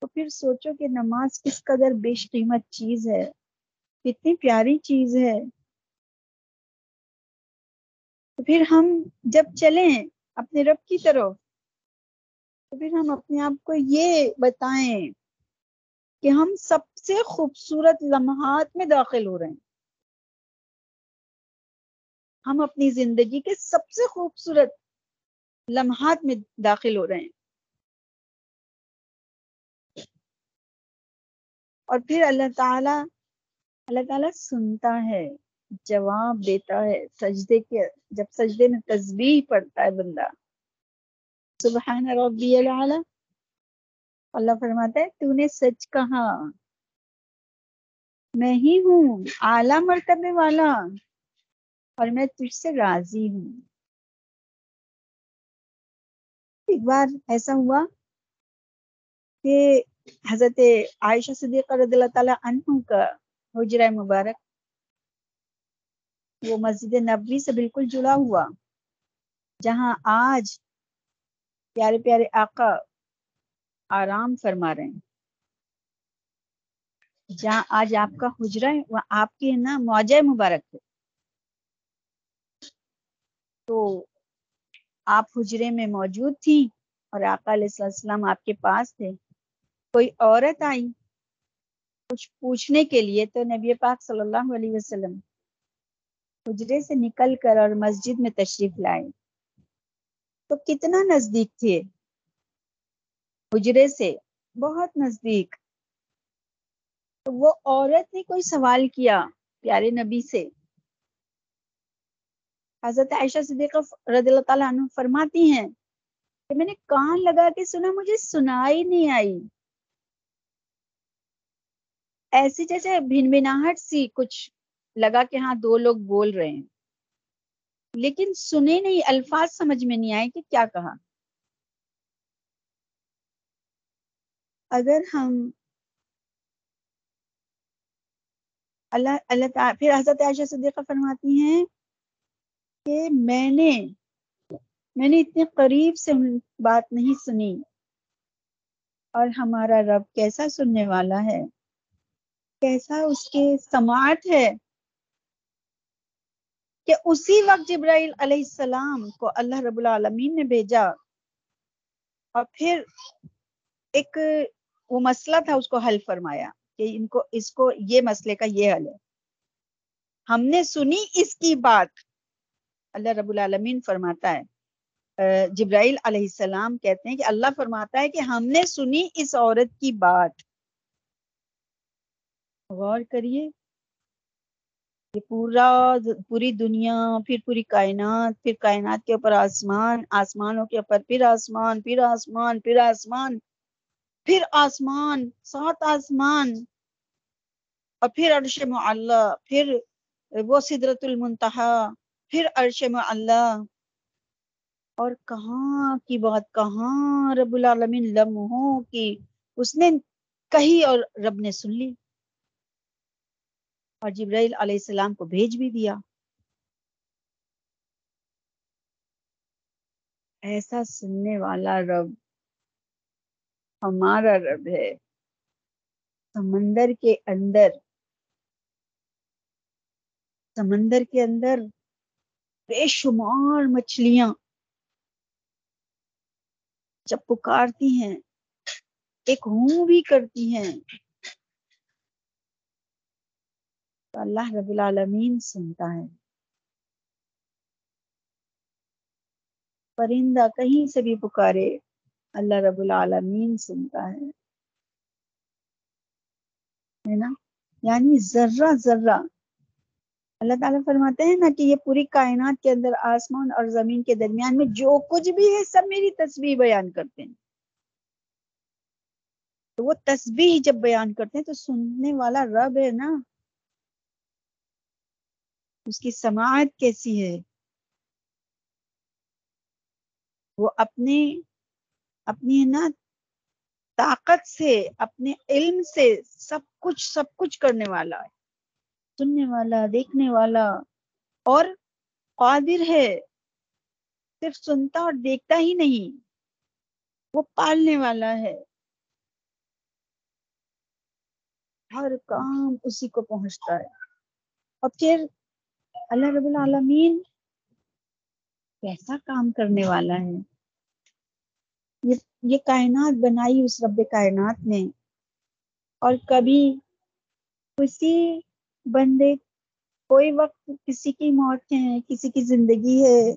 تو پھر سوچو کہ نماز کس قدر بیش قیمت چیز ہے، کتنی پیاری چیز ہے۔ تو پھر ہم جب چلیں اپنے رب کی طرف، تو پھر ہم اپنے آپ کو یہ بتائیں کہ ہم سب سے خوبصورت لمحات میں داخل ہو رہے ہیں۔ ہم اپنی زندگی کے سب سے خوبصورت لمحات میں داخل ہو رہے ہیں۔ اور پھر اللہ تعالی، اللہ تعالیٰ سنتا ہے، جواب دیتا ہے سجدے کے، جب سجدے میں تسبیح پڑتا ہے بندہ۔ سبحان ربی العالی۔ اللہ فرماتا ہے، تو نے سچ کہا۔ میں ہی ہوں، اعلی مرتبے والا۔ اور میں تجھ سے راضی ہوں۔ ایک بار ایسا ہوا کہ حضرت عائشہ صدیقہ رضی اللہ تعالیٰ عنہ کا حجرہ مبارک وہ مسجد نبوی سے بالکل جڑا ہوا، جہاں آج پیارے پیارے آقا آرام فرما رہے ہیں۔ جہاں آج آپ کا حجرہ ہے، وہ آپ کی نا موجہ مبارک ہے۔ تو آپ حجرے میں موجود تھی اور آقا علیہ السلام آپ کے پاس تھے۔ کوئی عورت آئی؟ کچھ پوچھنے کے لیے تو نبی پاک صلی اللہ علیہ وسلم حجرے سے نکل کر اور مسجد میں تشریف لائے۔ تو کتنا نزدیک تھے؟ حجرے سے بہت نزدیک۔ تو وہ عورت نے کوئی سوال کیا پیارے نبی سے؟ حضرت عائشہ صدیقہ رضی اللہ تعالیٰ عنہ فرماتی ہیں کہ میں نے کان لگا کے سنا، مجھے سنائی نہیں آئی۔ ایسی جیسے بھن بھناہٹ سی کچھ لگا کہ ہاں دو لوگ بول رہے ہیں۔ لیکن سنے نہیں، الفاظ سمجھ میں نہیں آئے کہ کیا کہا۔ اگر ہم اللہ اللہ تعالیٰ، پھر حضرت عائشہ صدیقہ فرماتی ہیں کہ میں نے میں نے اتنے قریب سے بات نہیں سنی اور ہمارا رب کیسا سننے والا ہے؟ کیسا اس کے سماعت ہے؟ کہ اسی وقت جبرائیل علیہ السلام کو اللہ رب العالمین نے بھیجا اور پھر ایک وہ مسئلہ تھا اس کو حل فرمایا کہ ان کو اس کو یہ مسئلے کا یہ حل ہے۔ ہم نے سنی اس کی بات اللہ رب العالمین فرماتا ہے۔ جبرائیل علیہ السلام کہتے ہیں کہ اللہ فرماتا ہے کہ ہم نے سنی اس عورت کی بات۔ غور کریے۔ یہ پورا پوری دنیا، پھر پوری کائنات، پھر کائنات کے اوپر آسمان، آسمانوں کے اوپر پھر آسمان پھر آسمان پھر آسمان پھر آسمان، سات آسمان۔ اور پھر عرش معلّہ پھر وہ سدرت المنتہا۔ پھر عرش معلّہ اور کہاں کی بات، کہاں رب العالمین لمحوں کی اس نے کہی اور رب نے سن لی۔ اور جبرائیل علیہ السلام کو بھیج بھی دیا۔ ایسا سننے والا رب ہمارا رب ہے۔ سمندر کے اندر، سمندر کے اندر بے شمار مچھلیاں جب پکارتی ہیں، ایک ہوں بھی کرتی ہیں۔ تو اللہ رب العالمین سنتا ہے۔ پرندہ کہیں سے بھی پکارے، اللہ رب العالمین سنتا ہے نا؟ یعنی ذرہ ذرہ اللہ تعالیٰ فرماتے ہیں نا کہ یہ پوری کائنات کے اندر آسمان اور زمین کے درمیان میں جو کچھ بھی ہے سب میری تسبیح بیان کرتے ہیں۔ تو وہ تسبیح جب بیان کرتے ہیں تو سننے والا رب ہے نا۔ اس کی سماعت کیسی ہے؟ وہ اپنے، اپنی نا طاقت سے، اپنے علم سے سب کچھ سب کچھ کرنے والا ہے۔ سننے والا، دیکھنے والا۔ اور قادر ہے، صرف سنتا اور دیکھتا ہی نہیں، وہ پالنے والا ہے۔ ہر کام اسی کو پہنچتا ہے۔ اور پھر اللہ رب العالمین کیسا کام کرنے والا ہے۔ یہ یہ کائنات بنائی اس رب کائنات نے۔ اور کبھی کسی بندے کوئی وقت کسی کی موت ہے، کسی کی زندگی ہے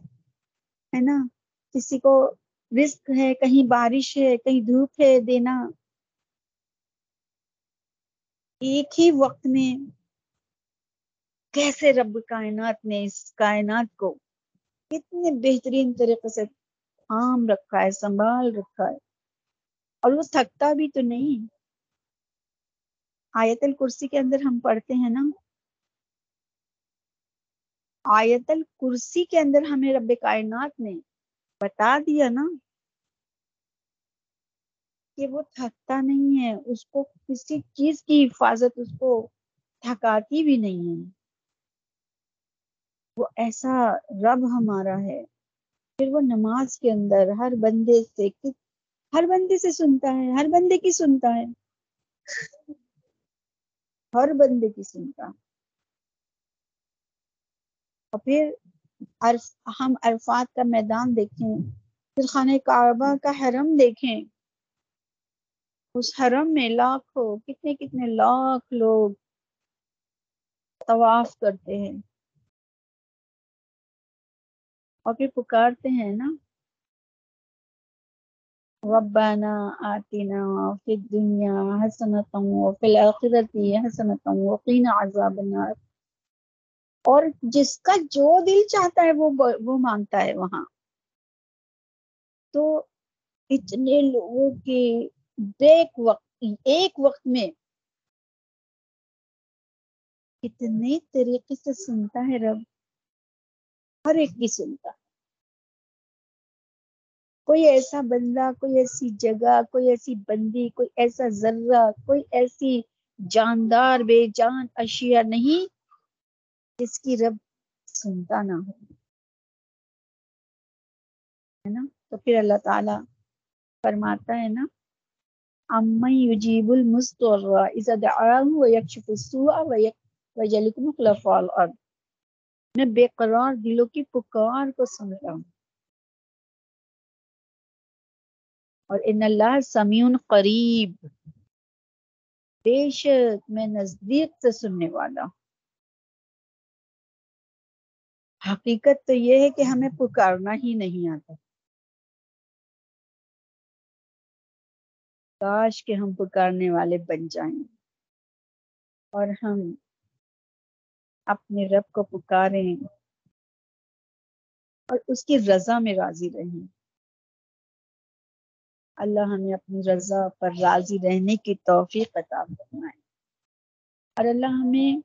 ہے نا؟ کسی کو رزق ہے، کہیں بارش ہے، کہیں دھوپ ہے دینا۔ ایک ہی وقت میں کیسے رب کائنات نے اس کائنات کو کتنے بہترین طریقے سے تھام رکھا ہے، سنبھال رکھا ہے؟ اور وہ تھکتا بھی تو نہیں۔ آیت الکرسی کے اندر ہم پڑھتے ہیں نا۔ آیت الکرسی کے اندر ہمیں رب کائنات نے بتا دیا نا کہ وہ تھکتا نہیں ہے، اس کو کسی چیز کی حفاظت، اس کو تھکاتی بھی نہیں ہے۔ وہ ایسا رب ہمارا ہے۔ پھر وہ نماز کے اندر ہر بندے سے ہر بندے سے سنتا ہے، ہر بندے کی سنتا ہے۔ ہر بندے کی سنتا اور پھر عرف، ہم عرفات کا میدان دیکھیں، پھر خانہ کعبہ کا حرم دیکھیں۔ اس حرم میں لاکھوں، کتنے کتنے لاکھ لوگ طواف کرتے ہیں۔ اور پھر پکارتے ہیں نا۔ ربنا آتنا فی الدنیا حسنتا وفی الاخرتی حسنتا وقینا عذاب النار۔ اور جس کا جو دل چاہتا ہے وہ وہ مانگتا ہے وہاں۔ تو اتنے لوگوں کے ایک وقت ایک وقت میں کتنے طریقے سے سنتا ہے رب۔ ہر ایک کی سنتا۔ کوئی ایسا بندہ، کوئی ایسی جگہ، کوئی ایسی بندی، کوئی ایسا ذرہ، کوئی ایسی جاندار، بے جان، اشیاء نہیں جس کی رب سنتا نہ ہو، ہے نا؟ تو پھر اللہ تعالی فرماتا ہے نا اما یجیب المستر اذا دعاه ويكشف السوء ويجعلكم خلفاء الارض میں بے قرار دلوں کی پکار کو سن رہا ہوں۔ اور ان اللہ سمیع قریب۔ بے شک میں نزدیک سے سننے والا ہوں۔ حقیقت تو یہ ہے کہ ہمیں پکارنا ہی نہیں آتا۔ کاش کہ ہم پکارنے والے بن جائیں۔ اور ہم اپنے رب کو پکاریں۔ اور اس کی رضا میں راضی رہیں۔ اللہ ہمیں اپنی رضا پر راضی رہنے کی توفیق عطا فرمائے۔ اور اللہ ہمیں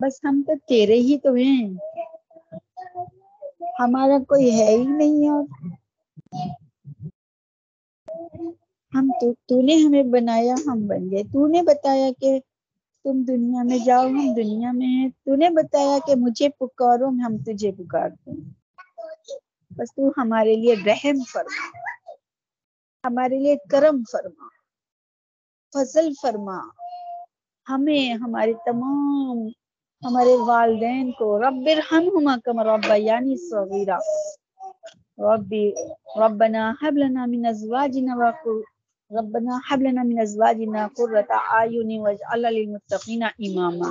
بس ہم تو تیرے ہی تو ہیں۔ ہمارا کوئی ہے ہی نہیں اور ہم تو تو نے ہمیں بنایا، ہم بن گئے۔ تو نے بتایا کہ تم دنیا میں جاؤ، ہم دنیا میں ہیں۔ تو نے بتایا کہ مجھے پکارو، ہم تجھے پکارتے ہیں۔ بس تو ہمارے لیے رحم فرما۔ ہمارے لیے کرم فرما، فضل فرما۔ ہمیں ہمارے تمام، ہمارے والدین کو رب ارحمہما کما ربیانی صغیرہ۔ ربی، ربنا حب لنا من ازواجنا وقر، ربنا حب لنا من ازواجنا قرۃ اعین واجعلنا للمتقین اماما۔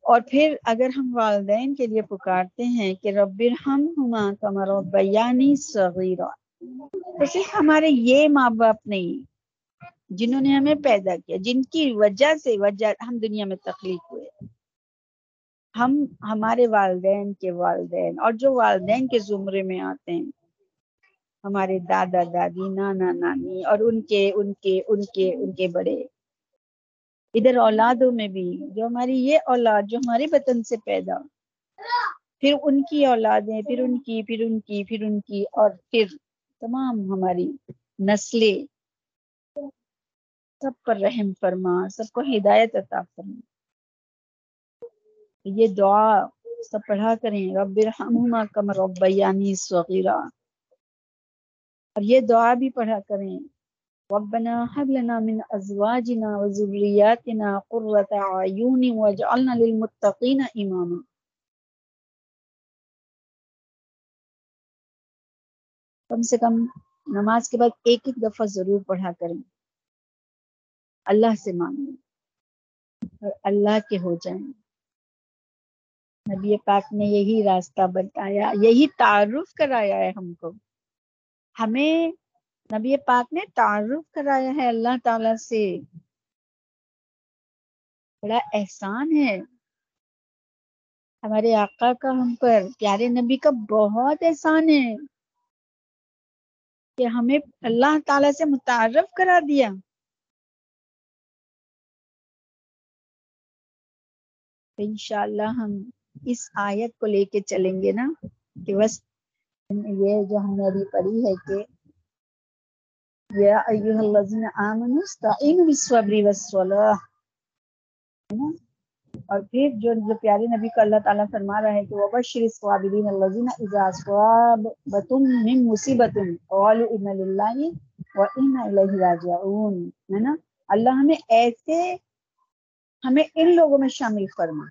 اور پھر اگر ہم والدین کے لیے پکارتے ہیں کہ رب ارحمہما کما ربیانی صغیرہ تو صرف ہمارے یہ ماں باپ نہیں، جنہوں نے ہمیں پیدا کیا، جن کی وجہ سے وجہ ہم دنیا میں تخلیق ہوئے۔ ہم، ہمارے والدین کے والدین اور جو والدین کے زمرے میں آتے ہیں، ہمارے دادا دادی، نانا نانی اور ان کے ان کے ان کے ان کے بڑے۔ ادھر اولادوں میں بھی، جو ہماری یہ اولاد، جو ہمارے وطن سے پیدا، پھر ان کی اولادیں، پھر ان کی، پھر ان کی، پھر ان کی، اور پھر تمام ہماری نسلیں۔ سب پر رحم فرما، سب کو ہدایت عطا فرما۔ یہ دعا سب پڑھا کریں۔ رب ارحمہما کما ربیانی صغیرہ اور یہ دعا بھی پڑھا کریں۔ ربنا هب لنا من ازواجنا وذرياتنا قرة اعين واجعلنا للمتقين اماما کم سے کم نماز کے بعد ایک ایک دفعہ ضرور پڑھا کریں۔ اللہ سے مانگیں اور اللہ کے ہو جائیں۔ نبی پاک نے یہی راستہ بتایا، یہی تعارف کرایا ہے ہم کو۔ ہمیں نبی پاک نے تعارف کرایا ہے اللہ تعالی سے۔ بڑا احسان ہے۔ ہمارے آقا کا ہم پر، پیارے نبی کا بہت احسان ہے کہ ہمیں اللہ تعالی سے متعارف کرا دیا۔ انشاءاللہ ہم اس آیت کو لے کے چلیں گے نا کہ بس یہ جو ہم نے ابھی پڑھی ہے کہ یا ایوہ الذین آمنوا استعینوا بالصبر والصلاۃ اور پھر جو جو پیارے نبی کو اللہ تعالیٰ فرما رہا ہے کہ وبشر الصابرین الذین اذا اصابتهم من مصیبت قالوا ان للہ وانا الیہ راجعون. ہے نا؟ اللہ ہمیں ایسے ہمیں ان لوگوں میں شامل فرما۔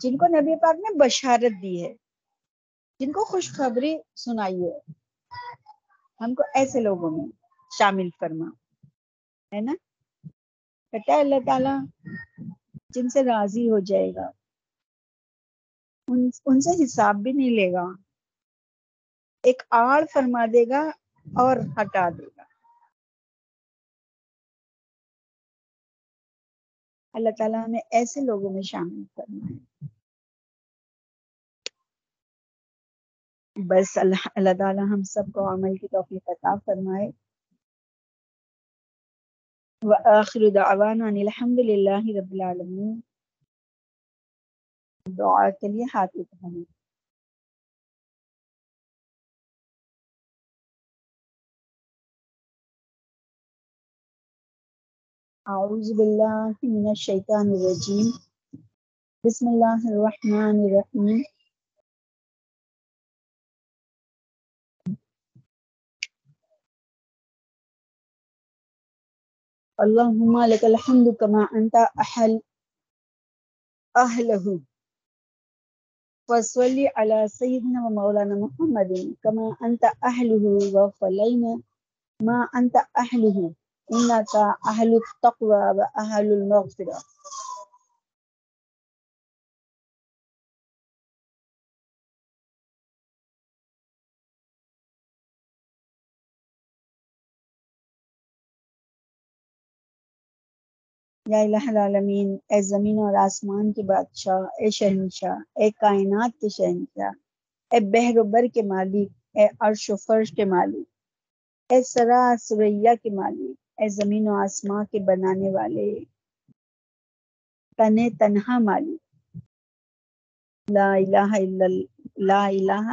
جن کو نبی پاک نے بشارت دی ہے، جن کو خوشخبری سنائی ہے۔ ہم کو ایسے لوگوں میں شامل فرما ہے نا؟ کہتا ہے اللہ تعالی جن سے راضی ہو جائے گا ان, ان سے حساب بھی نہیں لے گا ایک آڑ فرما دے گا اور ہٹا دے گا۔ اللہ تعالیٰ نے ایسے لوگوں میں شامل کرنا ہے بس اللہ اللہ تعالیٰ ہم سب کو عمل کی توفیق عطا فرمائے۔ وآخر دعوانا ان الحمد للہ رب العالمین۔ دعا کے لیے ہاتھ اٹھائیں اعوذ باللہ من الشیطان الرجیم۔ بسم اللہ الرحمن الرحیم۔ اللهم لك الحمد كما انت احل اهله فصلي على سيدنا ومولانا محمد كما انت اهله وفلينا ما انت اهله انك اهل التقوى واهل المغفره یا الہ العالمین، اے زمین اور آسمان کے بادشاہ، اے شہنشاہ، اے کائنات کے شہنشاہ، اے بحر و بر کے مالک، اے عرش و فرش کے مالک، اے سرا سریا کے مالک، اے زمین و آسمان کے بنانے والے تن تنہا مالک۔ لا الہ الا لا الہ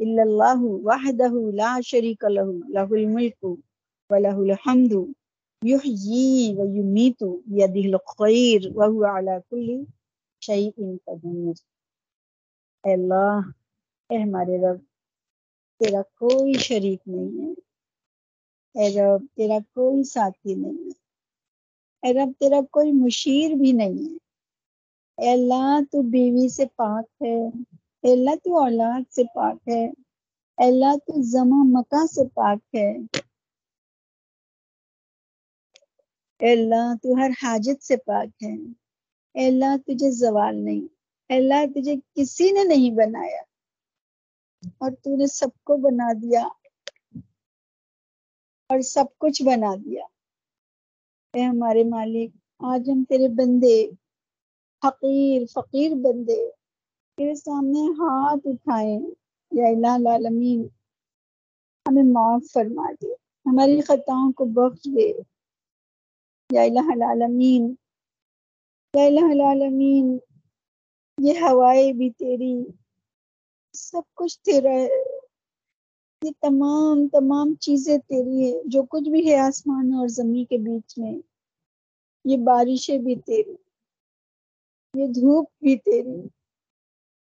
الا اللہ وحدہ لا شریک لہ لہ الملک و الحمد یحیی و یمیت بیدہ الخیر وہو علی کل شیء قدیر اے اللہ، اے ہمارے رب، تیرا کوئی شریک نہیں ہے۔ اے رب، تیرا کوئی ساتھی نہیں ہے۔ اے رب، تیرا کوئی مشیر بھی نہیں ہے۔ اے اللہ، تو بیوی سے پاک ہے۔ اے اللہ، تو اولاد سے پاک ہے۔ اے اللہ، تو زمہ مکہ سے پاک ہے۔ اے اللہ تو ہر حاجت سے پاک ہے۔ اے اللہ تجھے زوال نہیں اے اللہ تجھے کسی نے نہیں بنایا۔ اور تو نے سب کو بنا دیا۔ اور سب کچھ بنا دیا۔ اے ہمارے مالک، آج ہم تیرے بندے، حقیر، فقیر بندے، تیرے سامنے ہاتھ اٹھائے یا الہ العالمین، ہمیں معاف فرما دے۔ ہماری خطاؤں کو بخش دے۔ یا الہ العالمین، یا الہ العالمین، یہ ہوائیں بھی تیری، سب کچھ تیرا ہے۔ یہ تمام تمام چیزیں تیری ہے جو کچھ بھی ہے آسمان اور زمین کے بیچ میں، یہ بارشیں بھی تیری، یہ دھوپ بھی تیری،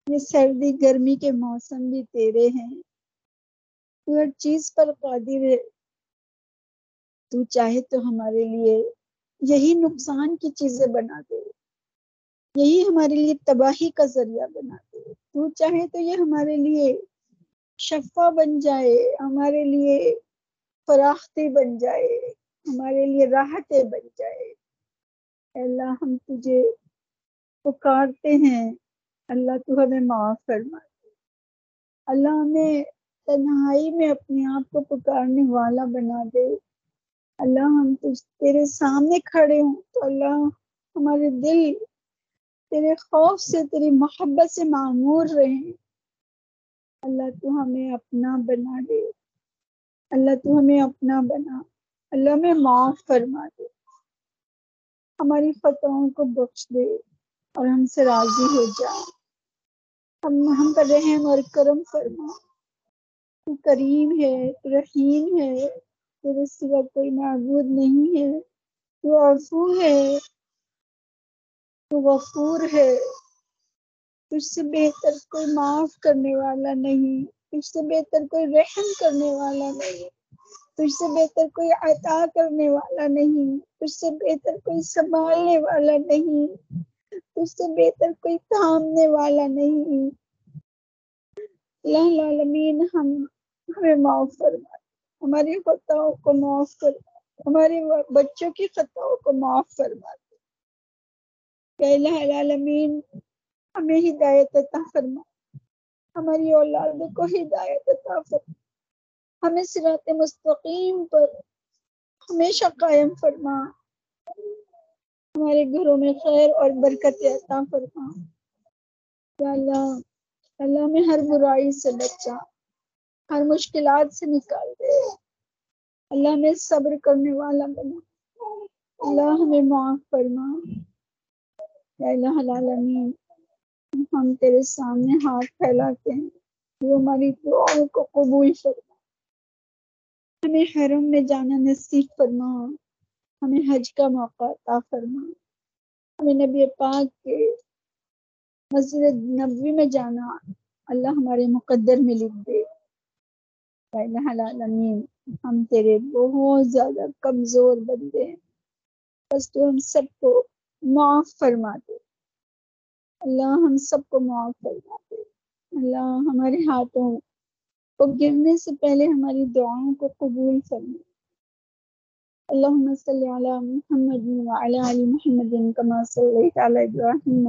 یہ سردی، گرمی کے موسم بھی تیرے ہیں۔ تو ہر چیز پر قادر ہے۔ تو چاہے تو ہمارے لیے یہی نقصان کی چیزیں بنا دے یہی ہمارے لیے تباہی کا ذریعہ بنا دے تو چاہے تو یہ ہمارے لیے شفا بن جائے، ہمارے لیے فراختی بن جائے، ہمارے لیے راحتیں بن جائے۔ اللہ، ہم تجھے پکارتے ہیں۔ اللہ تو ہمیں معاف فرما دے اللہ ہمیں تنہائی میں اپنے آپ کو پکارنے والا بنا دے۔ اللہ ہم تجھ تیرے سامنے کھڑے ہوں۔ تو اللہ ہمارے دل تیرے خوف سے، تیری محبت سے معمور رہیں۔ اللہ تو ہمیں اپنا بنا دے۔ اللہ تو ہمیں اپنا بنا۔ اللہ میں معاف فرما دے۔ ہماری خطاؤں کو بخش دے اور ہم سے راضی ہو جا۔ ہم ہم پر رحم اور کرم فرما۔ تو کریم ہے تو رحیم ہے۔ تیرے سوا کوئی معبود نہیں ہے تو عفو ہے۔ تو غفور ہے۔ تجھ سے بہتر کوئی معاف کرنے والا نہیں۔ تجھ سے بہتر کوئی رحم کرنے والا نہیں۔ تجھ سے بہتر کوئی عطا کرنے والا نہیں۔ تجھ سے بہتر کوئی سنبھالنے والا نہیں۔ اس سے بہتر کوئی تھامنے والا نہیں۔ اللہ العالمین ہم ہمیں معاف فرما ہماری خطاؤں کو معاف کر ہمارے بچوں کی خطاؤں کو معاف فرما کہ اللہ العالمین، ہمیں ہدایت عطا فرما۔ ہماری اولادوں کو ہدایت عطا فرما۔ ہمیں صراط مستقیم پر ہمیشہ قائم فرما۔ ہمارے گھروں میں خیر اور برکت عطا فرما۔ یا اللہ اللہ میں ہر برائی سے بچا۔ ہر مشکلات سے نکال دے۔ اللہ میں صبر کرنے والا بنا۔ اللہ ہمیں معاف فرما۔ یا اللہ العالمین، ہم تیرے سامنے ہاتھ پھیلاتے ہیں۔ وہ ہماری دعاؤں کو قبول فرما۔ ہمیں حرم میں جانا نصیب فرما۔ ہمیں حج کا موقع عطا فرما۔ ہمیں نبی پاک کے مسجد نبوی میں جانا اللہ ہمارے مقدر میں لکھ دے۔ العالمین ہم تیرے بہت زیادہ کمزور بندے ہیں۔ بس تو ہم سب کو معاف فرما دے اللہ ہم سب کو معاف فرما دے اللہ ہمارے ہاتھوں کو گرنے سے پہلے ہماری دعاؤں کو قبول فرما اللهم صل على محمد وعلى ال محمد كما صليت على ابراهيم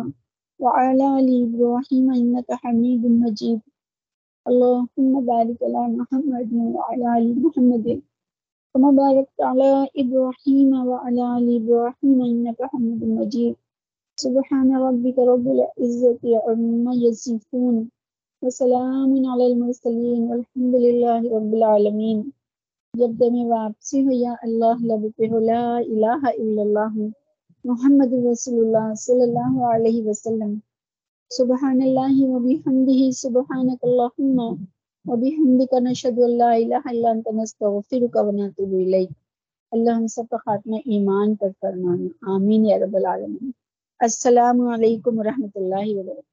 وعلى ال ابراهيم انك حميد مجيد اللهم بارك على محمد وعلى ال محمد. كما باركت على ابراهيم وعلى ال ابراهيم انك حميد مجيد. سبحان ربك رب العزه عما يصفون. وسلام علی المرسلین والحمد للہ رب العالمین جب دم واپسی ہو یا اللہ، لب پہ ہو، لا الہ الا اللہ، محمد رسول اللہ صلی اللہ علیہ وسلم. سبحان اللہ و بحمدہ، سبحانک اللہم و بحمدک، نشہد ان لا الہ الا انت، نستغفرک و نتوب الیک۔ اللہ ہم سب کا خاتمہ ایمان پر فرمانا، آمین یا رب العالمین۔ السلام علیکم ورحمۃ اللہ وبرکاتہ۔